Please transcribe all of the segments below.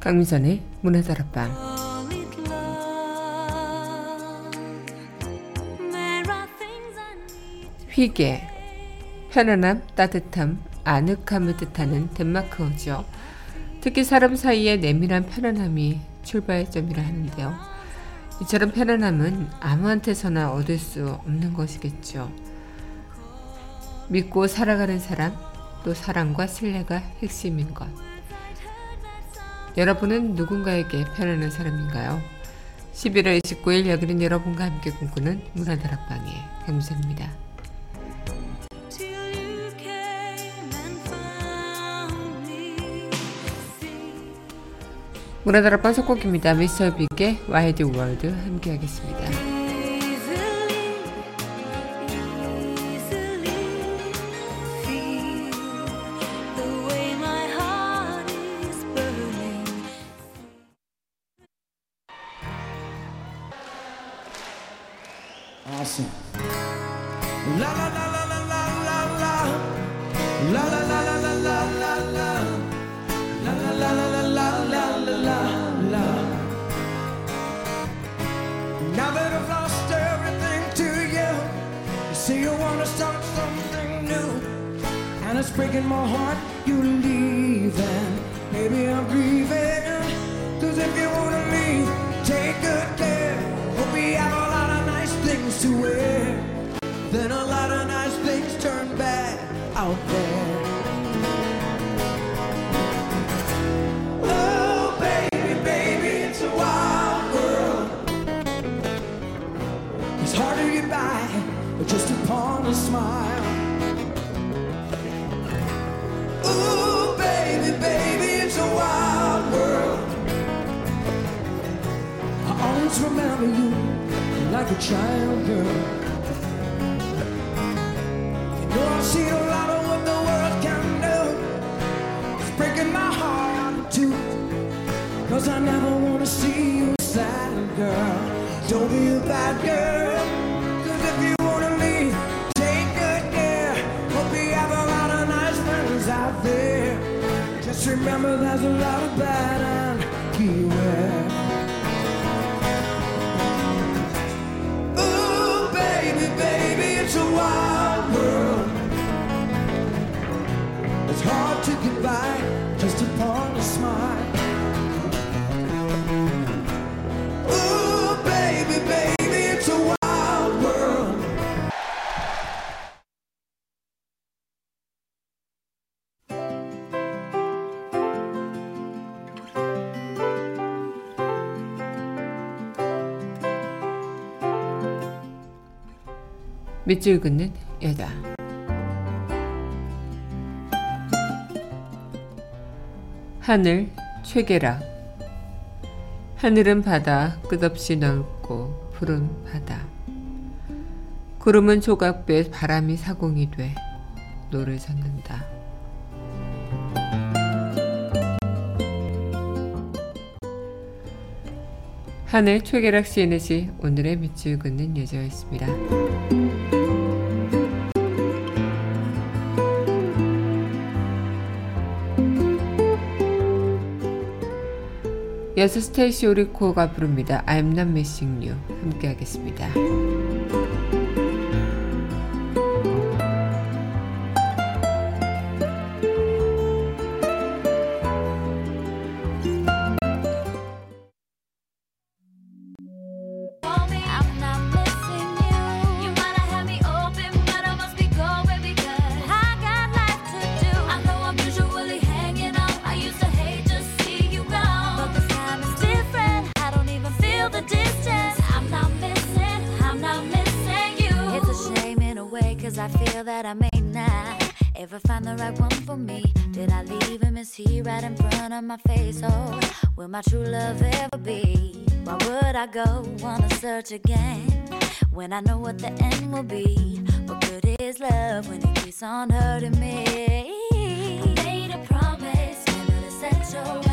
강민선의 문화다락방 휘게 편안함, 따뜻함, 아늑함을 뜻하는 덴마크어죠. 특히 사람 사이의 내밀한 편안함이 출발점이라 하는데요. 이처럼 편안함은 아무한테서나 얻을 수 없는 것이겠죠. 믿고 살아가는 사람, 또 사랑과 신뢰가 핵심인 것. 여러분은 누군가에게 편안한 사람인가요? 11월 29일 여기는 여러분과 함께 꿈꾸는 문화다락방의 강미선입니다. 문화다락방 첫 곡입니다. Mr. Big의 Wild World 함께 하겠습니다. It's hard to get by just upon a smile. Ooh, baby, baby, it's a wild world. I always remember you like a child girl. You know I've seen a lot of what the world can do. It's breaking my heart out in two. Cause I never wanna see you sad, girl. Don't be a bad girl. If you wanna leave, take good care. Hope you have a lot of nice friends out there. Just remember there's a lot of bad and beware. Ooh, baby, baby, it's a wild world. It's hard to get by just upon a smile. 밑줄 긋는 여자. 하늘 최계락 하늘은 바다 끝없이 넓고 푸른 바다. 구름은 조각배 바람이 사공이 돼 노를 젓는다. 하늘 최계락 시인의 시 오늘의 밑줄 긋는 여자였습니다. 여수 스테이시 오리코가 부릅니다. I'm not missing you. 함께 하겠습니다. My face. Oh, will my true love ever be? Why would I go on a search again when I know what the end will be? What good is love when it keeps on hurting me. I made a promise never to set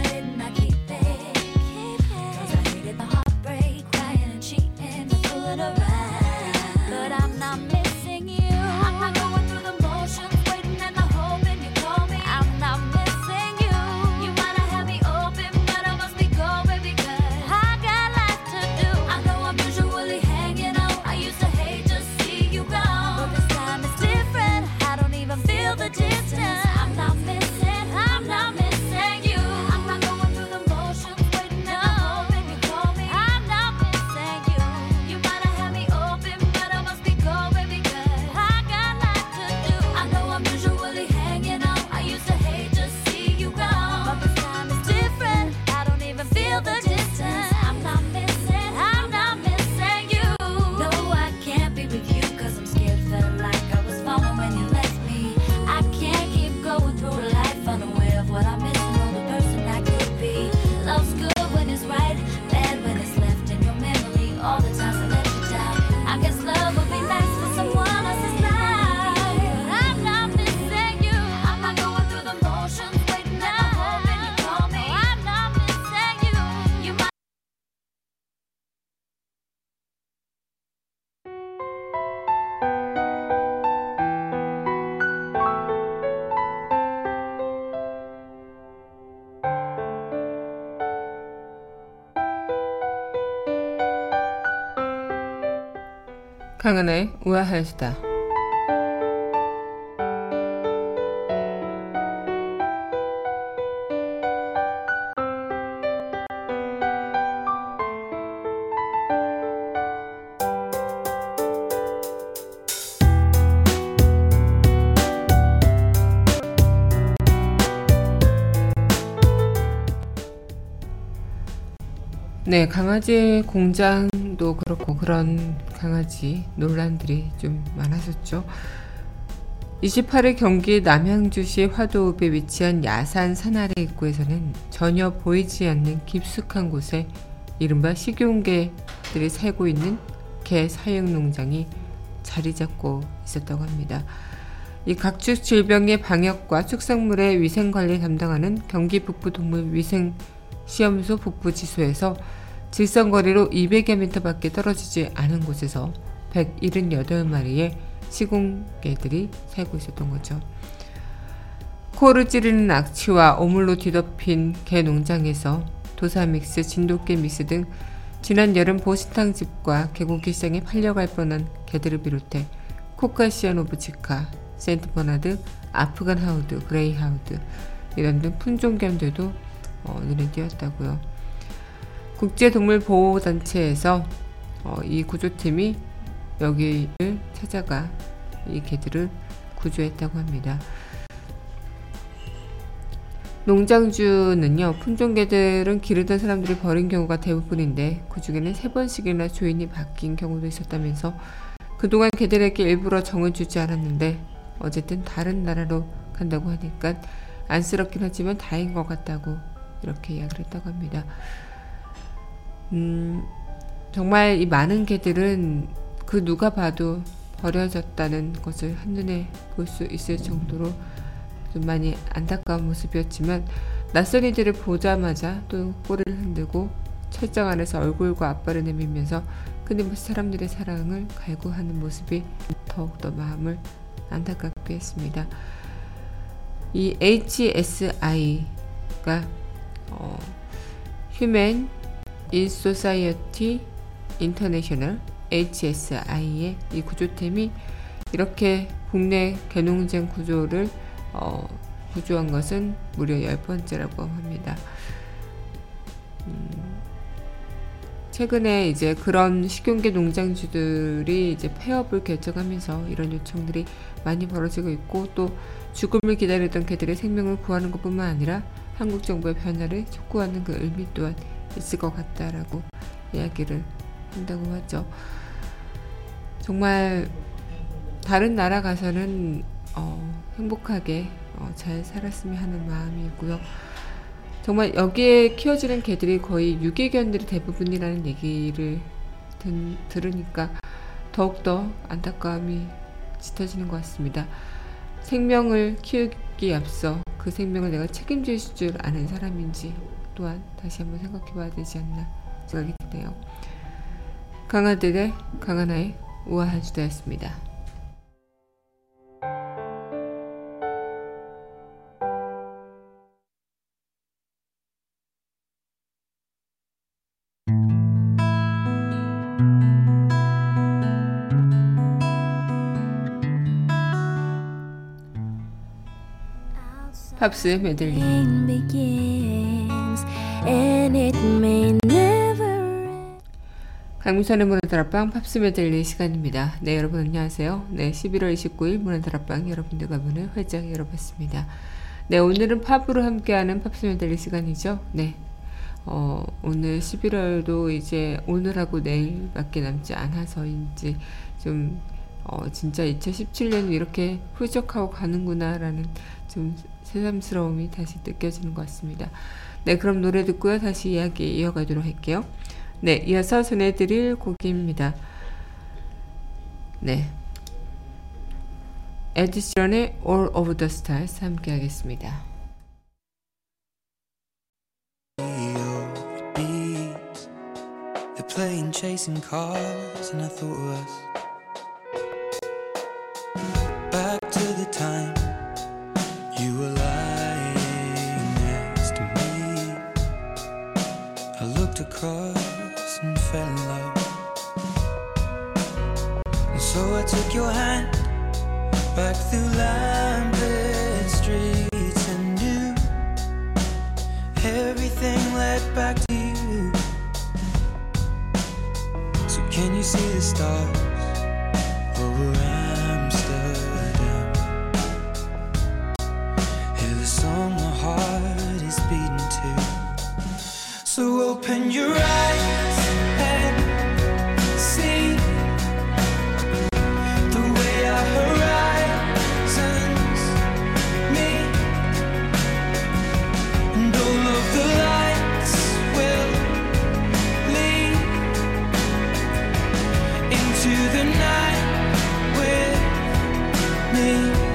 강은의 우아한 수다. 네, 강아지 공장도 그렇고 그런 강아지 논란들이 좀 많았었죠. 28일 경기 남양주시 화도읍에 위치한 야산 산아래 입구에서는 전혀 보이지 않는 깊숙한 곳에 이른바 식용개들이 살고 있는 개 사육 농장이 자리 잡고 있었다고 합니다. 이 각축 질병의 방역과 축산물의 위생 관리 담당하는 경기 북부동물위생 시험소 북부지소에서 질성거리로 200여 미터 밖에 떨어지지 않은 곳에서 178마리의 시공개들이 살고 있었던 거죠. 코를 찌르는 악취와 오물로 뒤덮인 개 농장에서 도사 믹스, 진돗개 믹스 등 지난 여름 보시탕집과 개고기 시장에 팔려갈 뻔한 개들을 비롯해 지카, 센트버나드, 아프간 하운드, 그레이하운드 이런 등 품종견들도 어, 눈에 띄었다고요. 국제동물보호단체에서 어, 이 구조팀이 여기를 찾아가 이 개들을 구조했다고 합니다. 농장주는요, 품종개들은 기르던 사람들이 버린 경우가 대부분인데, 그 중에는 세 번씩이나 주인이 바뀐 경우도 있었다면서, 그동안 개들에게 일부러 정을 주지 않았는데, 어쨌든 다른 나라로 간다고 하니까 안쓰럽긴 하지만 다행인 것 같다고 이렇게 이야기를 했다고 합니다. 음, 정말 이 많은 개들은 그 누가 봐도 버려졌다는 것을 한눈에 볼 수 있을 정도로 좀 많이 안타까운 모습이었지만 낯선 이들을 보자마자 또 꼬리를 흔들고 철장 안에서 얼굴과 앞발을 내밀면서 끊임없이 사람들의 사랑을 갈구하는 모습이 더욱더 마음을 안타깝게 했습니다. 이 HSI가 어, Human in Society International HSI의 이 구조팀이 이렇게 국내 개농장 구조를 어, 구조한 것은 무려 열 번째라고 합니다. 음, 최근에 이제 그런 식용계 농장주들이 이제 폐업을 결정하면서 이런 요청들이 많이 벌어지고 있고 또 죽음을 기다리던 개들의 생명을 구하는 것뿐만 아니라 한국 정부의 변화를 촉구하는 그 의미 또한 있을 것 같다라고 이야기를 한다고 하죠. 정말 다른 나라 가서는 어, 행복하게 어, 잘 살았으면 하는 마음이고요. 정말 여기에 키워지는 개들이 거의 유기견들이 대부분이라는 얘기를 든, 들으니까 더욱더 안타까움이 짙어지는 것 같습니다. 생명을 키우기 앞서 그 생명을 내가 책임질 줄 아는 사람인지 또한 다시 한번 생각해 봐야 되지 않나 생각이 드네요. 강아들의 강하나의 우아한 주다였습니다. 팝스 메들리 강민선의 문화다락방 팝스 메들리 시간입니다. 네 여러분 안녕하세요. 네 11월 29일 문화다락방 여러분들과 문을 활짝 열어봤습니다. 네 오늘은 팝으로 함께하는 팝스 메들리 시간이죠. 네 어, 오늘 11월도 이제 오늘하고 내일밖에 남지 않아서인지 좀 어, 진짜 2017년이 이렇게 훌쩍하고 가는구나라는 좀 새삼스러움이 다시 느껴지는 것 같습니다. 네, 그럼 노래 듣고요. 다시 이야기 이어가도록 할게요. 네, 이어서 전해드릴 곡입니다. 네. 에드 시런의 All of the Stars 함께 하겠습니다. Into the night with me.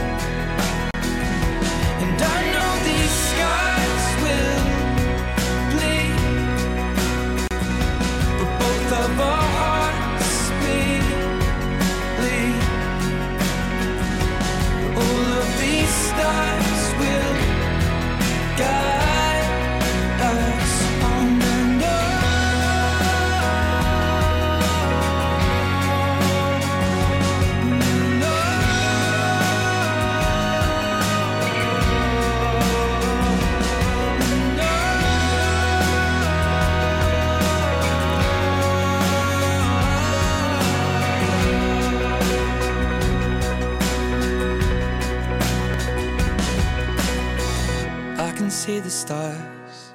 See the stars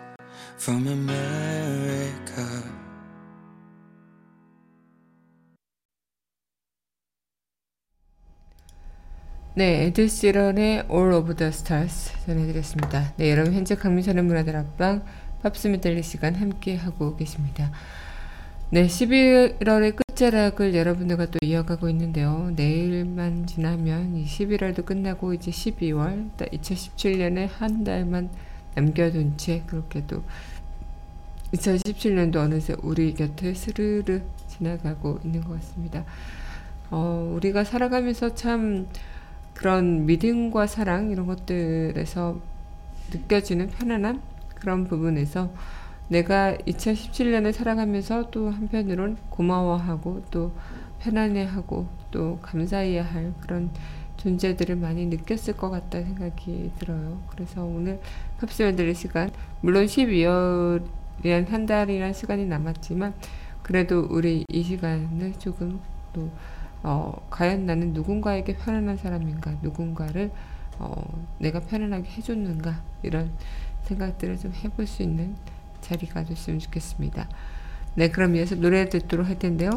from America. 네, 에드 시런의 All of the Stars 전해드렸습니다. 네, 여러분 현재 강민선의 문화다락방 팝스 메들리 시간 함께 하고 계십니다. 네, 11월의 끝자락을 여러분들과 또 이어가고 있는데요. 내일만 지나면 이 11월도 끝나고 이제 12월, 2017년에 한 달만 남겨둔 채 그렇게 또 2017년도 어느새 우리 곁에 스르르 지나가고 있는 것 같습니다. 어, 우리가 살아가면서 참 그런 믿음과 사랑 이런 것들에서 느껴지는 편안함 그런 부분에서 내가 2017년을 살아가면서 또 한편으론 고마워하고 또 편안해하고 또 감사해야 할 그런 존재들을 많이 느꼈을 것 같다 생각이 들어요. 그래서 오늘 팝스면 들릴 시간. 물론 12월이란 한 달이란 시간이 남았지만 그래도 우리 이 시간을 조금 또 어, 과연 나는 누군가에게 편안한 사람인가? 누군가를 어, 내가 편안하게 해줬는가? 이런 생각들을 좀 해볼 수 있는 자리가 됐으면 좋겠습니다. 네, 그럼 이어서 노래 듣도록 할 텐데요.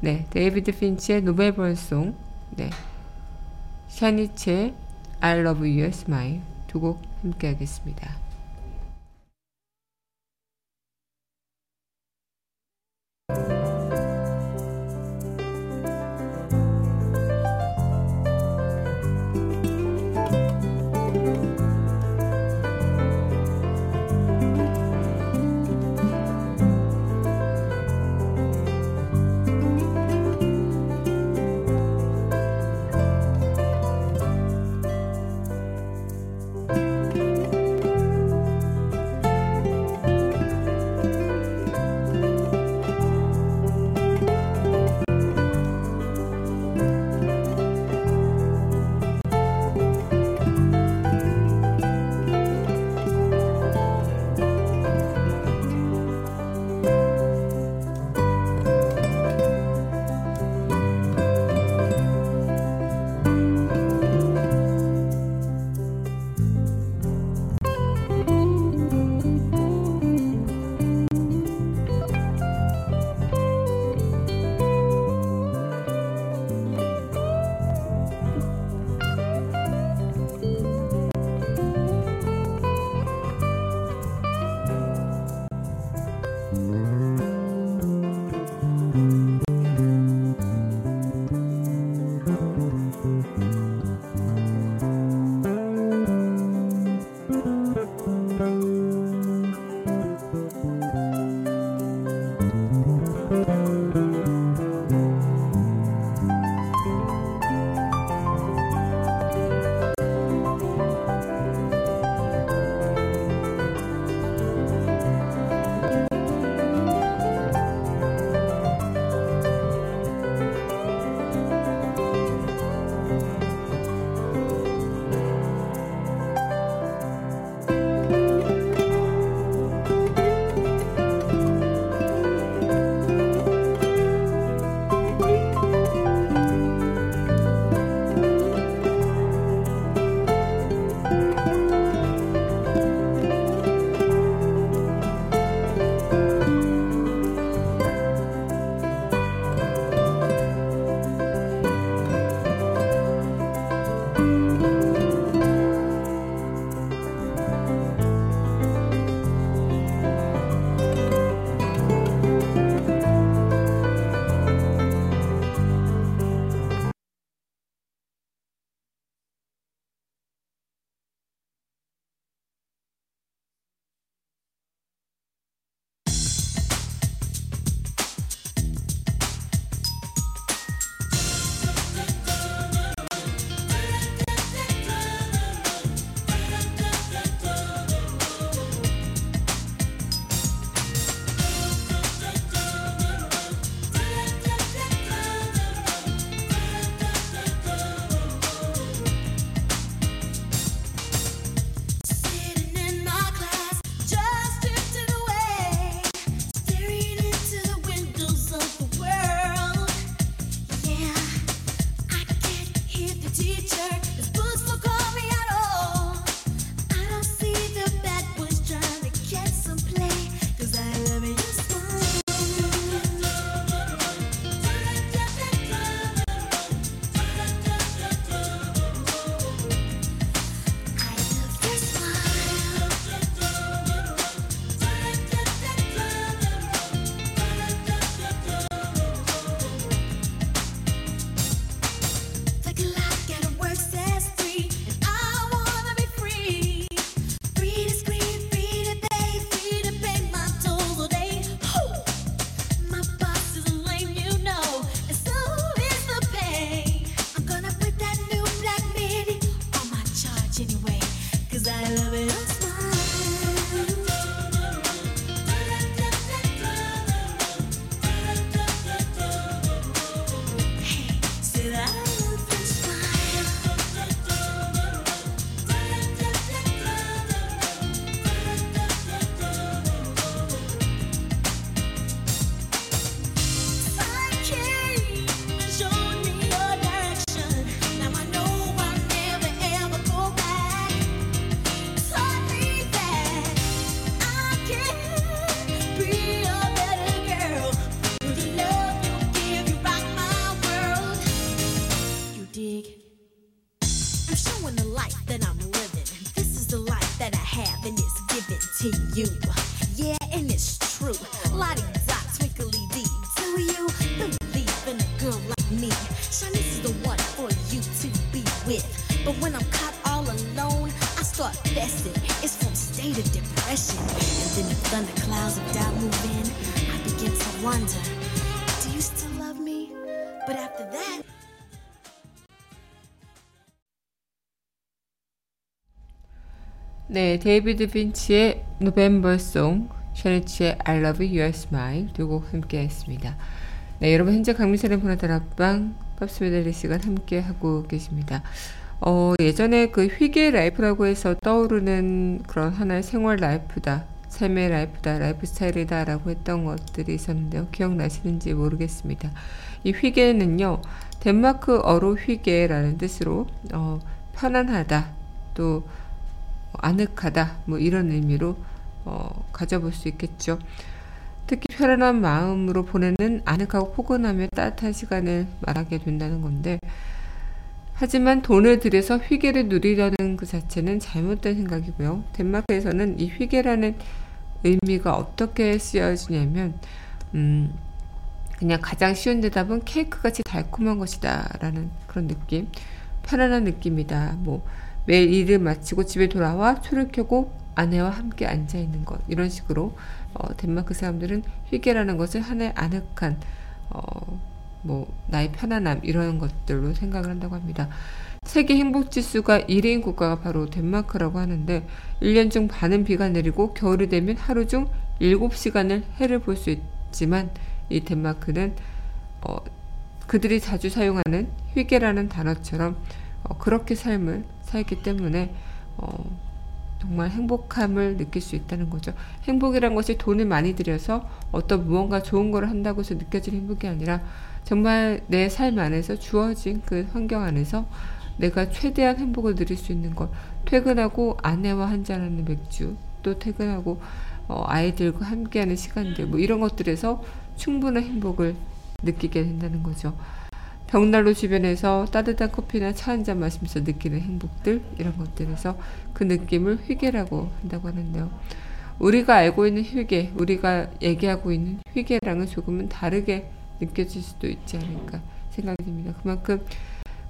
네, 데이비드 핀치의 노벨 벌송, 네, 샤니체의 I Love Your Smile 두 곡 함께 하겠습니다. 네, 데이비드 빈치의 November Song, 샤니스의 I Love Your Smile 두 곡 함께 했습니다. 네, 여러분 현재 강민선의 문화다락방 팝스 메들리 시간 함께 하고 계십니다. 어, 예전에 그 휘게 life라고 해서 떠오르는 그런 하나의 생활 life다. 삶의 life다, 라이프 스타일이다 라고 했던 것들이 있었는데요. 기억나시는지 모르겠습니다. 이 휘게는요, 덴마크어로 휘게라는 뜻으로 어, 편안하다, 또 아늑하다, 뭐 이런 의미로 어, 가져볼 수 있겠죠. 특히 편안한 마음으로 보내는 아늑하고 포근하며 따뜻한 시간을 말하게 된다는 건데, 하지만 돈을 들여서 휘게를 누리려는 그 자체는 잘못된 생각이고요. 덴마크에서는 이 휘게라는 의미가 어떻게 쓰여지냐면, 음, 그냥 가장 쉬운 대답은 케이크 같이 달콤한 것이다 라는 그런 느낌. 편안한 느낌이다. 뭐, 매일 일을 마치고 집에 돌아와 술을 켜고 아내와 함께 앉아 있는 것 이런 식으로 어, 덴마크 사람들은 휘게라는 것을 하나의 아늑한 어, 뭐 나의 편안함 이런 것들로 생각을 한다고 합니다. 세계 행복 지수가 1위인 국가가 바로 덴마크라고 하는데 1년 중 반은 비가 내리고 겨울이 되면 하루 중 7시간을 해를 볼 수 있지만 이 덴마크는 어, 그들이 자주 사용하는 휘게라는 단어처럼 어, 그렇게 삶을 살기 때문에 어, 정말 행복함을 느낄 수 있다는 거죠. 행복이란 것이 돈을 많이 들여서 어떤 무언가 좋은 걸 한다고 해서 느껴지는 행복이 아니라 정말 내 삶 안에서 주어진 그 환경 안에서 내가 최대한 행복을 누릴 수 있는 것. 퇴근하고 아내와 한잔하는 맥주, 또 퇴근하고 어, 아이들과 함께하는 시간들, 뭐 이런 것들에서 충분한 행복을 느끼게 된다는 거죠. 벽난로 주변에서 따뜻한 커피나 차 한 잔 마시면서 느끼는 행복들 이런 것들에서 그 느낌을 회계라고 한다고 하는데요. 우리가 알고 있는 회계, 우리가 얘기하고 있는 회계랑은 조금은 다르게 느껴질 수도 있지 않을까 생각이 듭니다. 그만큼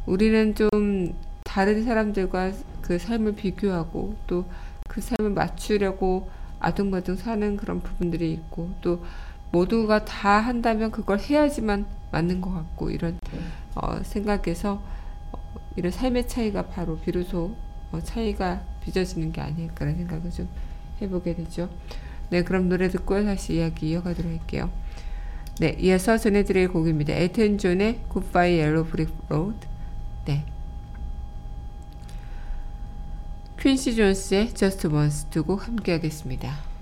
우리는 좀 다른 사람들과 그 삶을 비교하고 또 그 삶을 맞추려고 아둥바둥 사는 그런 부분들이 있고 또 모두가 다 한다면 그걸 해야지만 맞는 것 같고 이런 어, 생각에서 어, 이런 삶의 차이가 바로 비로소 어, 차이가 빚어지는 게 아닐까라는 생각을 좀 해보게 되죠. 네, 그럼 노래 듣고 다시 이야기 이어가도록 할게요. 네, 이어서 전해드릴 곡입니다. 에튼 존의 Goodbye Yellow Brick Road. 네. 퀸시 존스의 Just Once 두곡 함께 하겠습니다.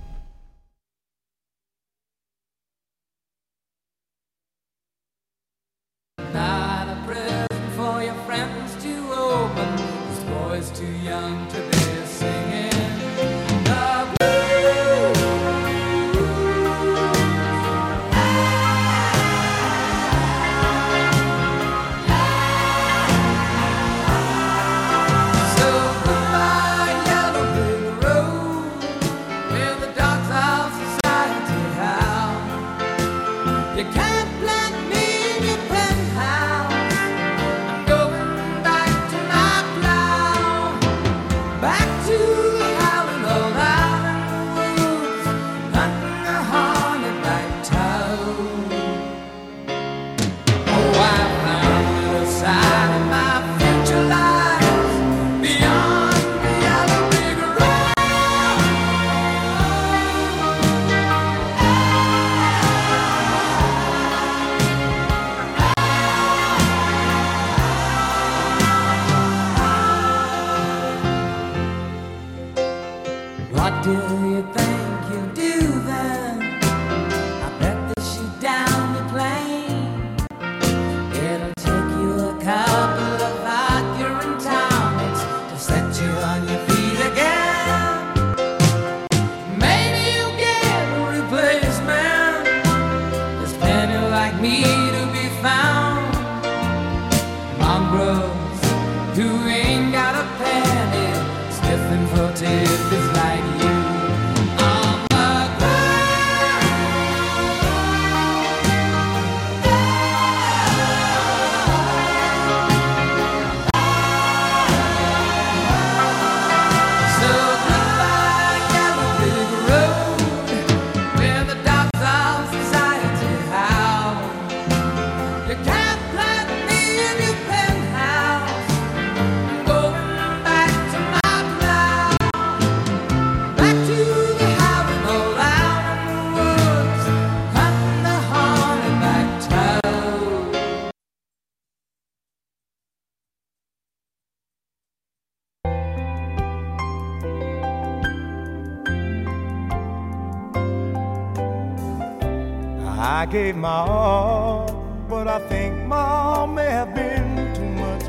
Gave my all, but I think my all may have been too much.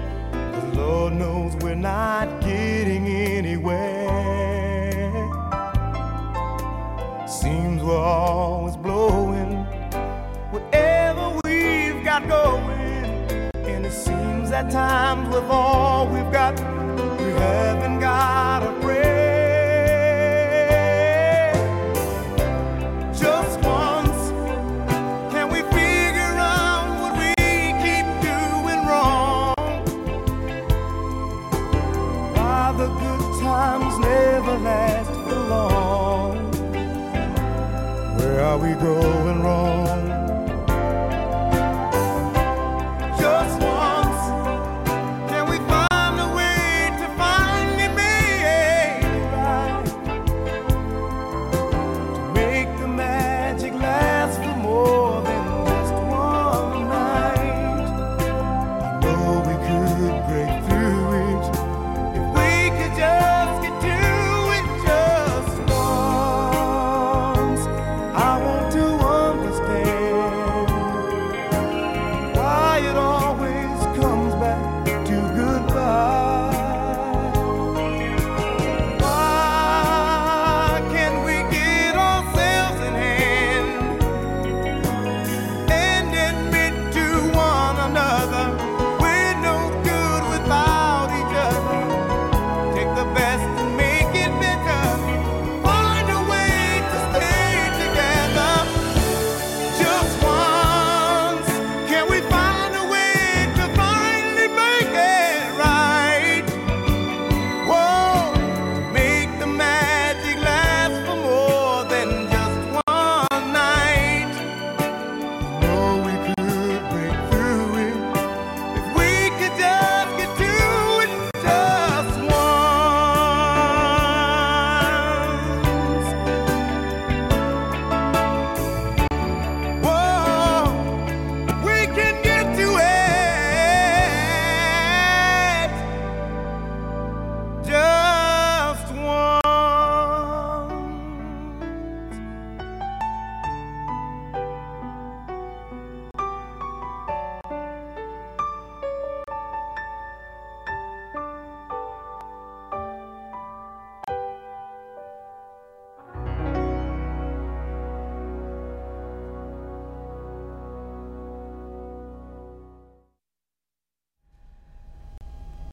'Cause Lord knows we're not getting anywhere. Seems we're always blowing whatever we've got going. And it seems at times with all we've got, we haven't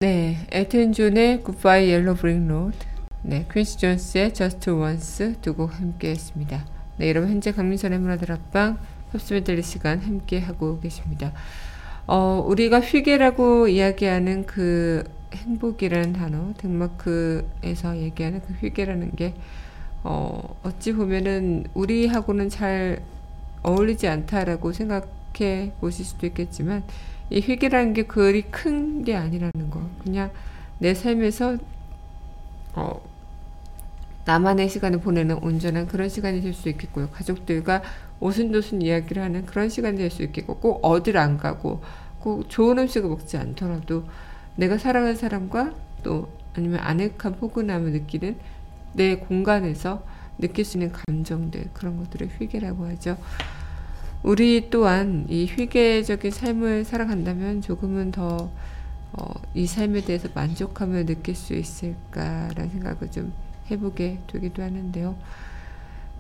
네, 엘튼 존의 Goodbye Yellow Brick Road, 네, 퀸시 존스의 Just Once 두 곡 함께 했습니다. 네, 여러분 현재 강민선의 문화다락방 팝스 메들리 시간 함께 하고 계십니다. 어, 우리가 휘게라고 이야기하는 그 행복이라는 단어, 덴마크에서 얘기하는 그 휘게라는 게 어, 어찌 보면은 우리하고는 잘 어울리지 않다라고 생각해 보실 수도 있겠지만 이 휘게라는 게 그리 큰 게 아니라는 거. 그냥 내 삶에서 어, 나만의 시간을 보내는 온전한 그런 시간이 될 수 있겠고요. 가족들과 오순도순 이야기를 하는 그런 시간이 될 수 있겠고 꼭 어딜 안 가고 꼭 좋은 음식을 먹지 않더라도 내가 사랑하는 사람과 또 아니면 아늑한 포근함을 느끼는 내 공간에서 느낄 수 있는 감정들 그런 것들을 휘게라고 하죠. 우리 또한 이 휘게적인 삶을 살아간다면 조금은 더 어, 이 삶에 대해서 만족함을 느낄 수 있을까라는 생각을 좀 해보게 되기도 하는데요.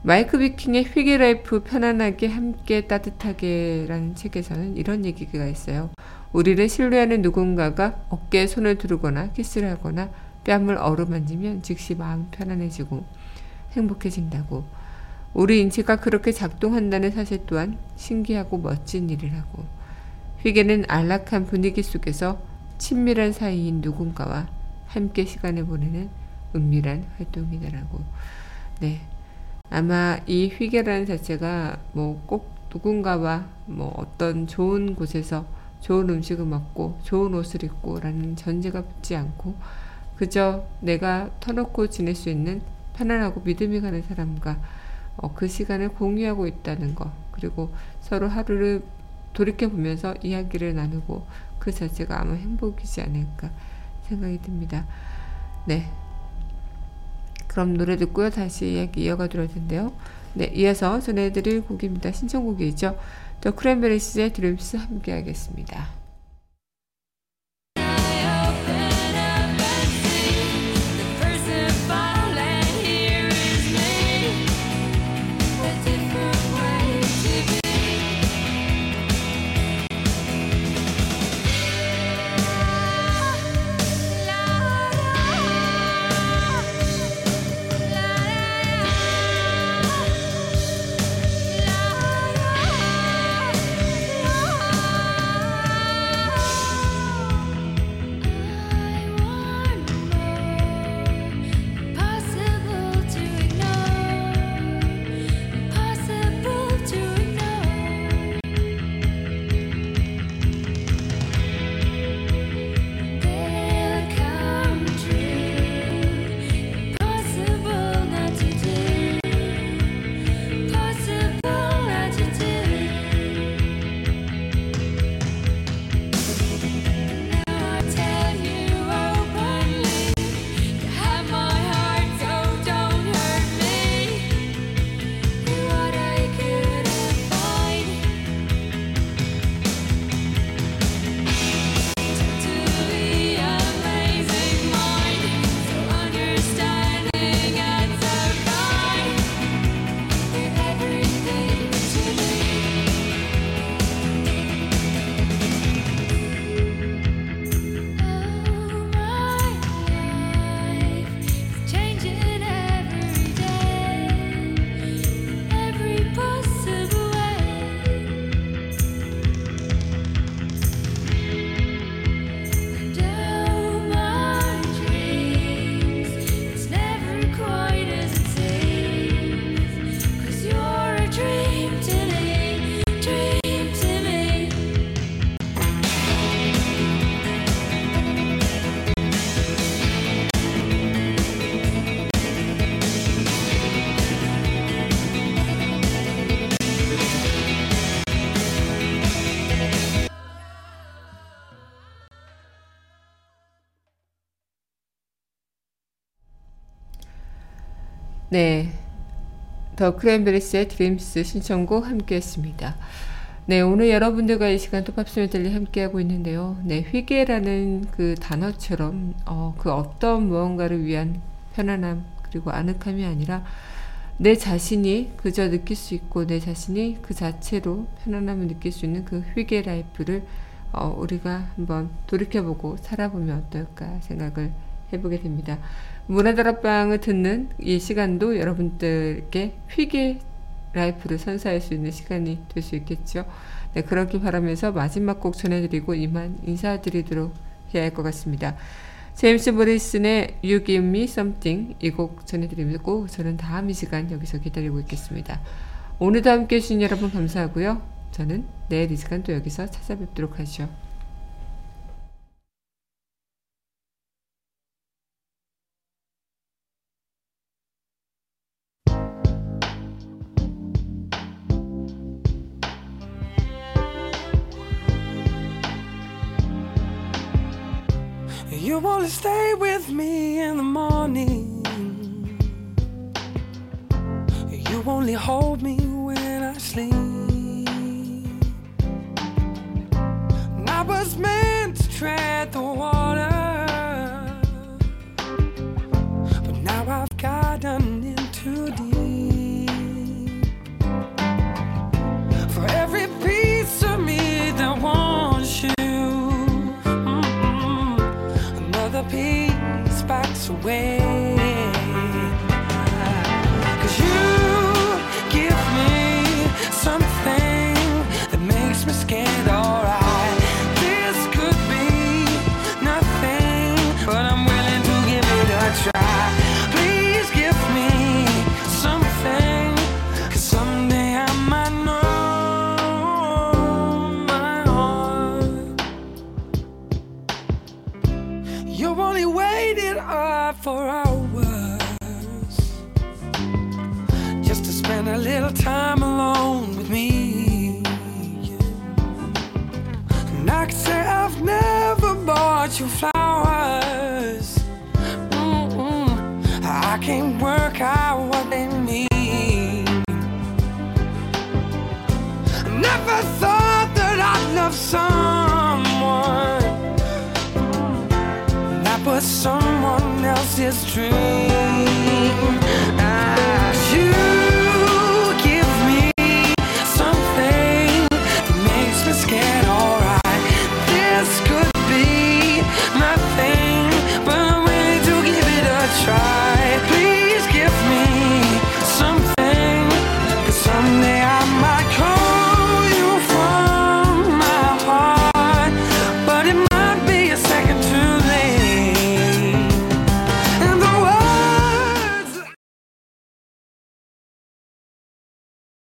마이크 비킹의 휘게 life 편안하게 함께 따뜻하게라는 책에서는 이런 얘기가 있어요. 우리를 신뢰하는 누군가가 어깨에 손을 두르거나 키스를 하거나 뺨을 어루만지면 즉시 마음 편안해지고 행복해진다고. 우리 인체가 그렇게 작동한다는 사실 또한 신기하고 멋진 일이라고. 휘게는 안락한 분위기 속에서 친밀한 사이인 누군가와 함께 시간을 보내는 은밀한 활동이다라고. 네. 아마 이 휘게라는 자체가 뭐 꼭 누군가와 뭐 어떤 좋은 곳에서 좋은 음식을 먹고 좋은 옷을 입고 라는 전제가 붙지 않고 그저 내가 터놓고 지낼 수 있는 편안하고 믿음이 가는 사람과 어, 그 시간을 공유하고 있다는 것 그리고 서로 하루를 돌이켜 보면서 이야기를 나누고 그 자체가 아마 행복이지 않을까 생각이 듭니다. 네. 그럼 노래 듣고요. 다시 이야기 이어가도록 텐데요. 네, 이어서 전해드릴 곡입니다. 신청곡이죠. 더 크랜베리스의 드림스 함께 하겠습니다. 네. 더 크랜베리스의 Dreams 신청곡 함께 했습니다. 네, 오늘 여러분들과 이 시간 또 팝스메들리 함께하고 있는데요. 네, 휘게라는 그 단어처럼, 어, 그 어떤 무언가를 위한 편안함, 그리고 아늑함이 아니라 내 자신이 그저 느낄 수 있고 내 자신이 그 자체로 편안함을 느낄 수 있는 그 휘게 life를 어, 우리가 한번 돌이켜보고 살아보면 어떨까 생각을 해보게 됩니다. 문화다락방을 듣는 이 시간도 여러분들께 휘게 라이프를 선사할 수 있는 시간이 될 수 있겠죠. 네, 그렇게 바라면서 마지막 곡 전해드리고 이만 인사드리도록 해야 할 것 같습니다. 제임스 브리슨의 You Give Me Something 이 곡 전해드리고 저는 다음 이 시간 여기서 기다리고 있겠습니다. 오늘도 함께 해주신 여러분 감사하고요. 저는 내일 이 시간 또 여기서 찾아뵙도록 하죠. You wanna stay with me in the morning. You only hold me You only waited uh, up for hours just to spend a little time someone else's dream.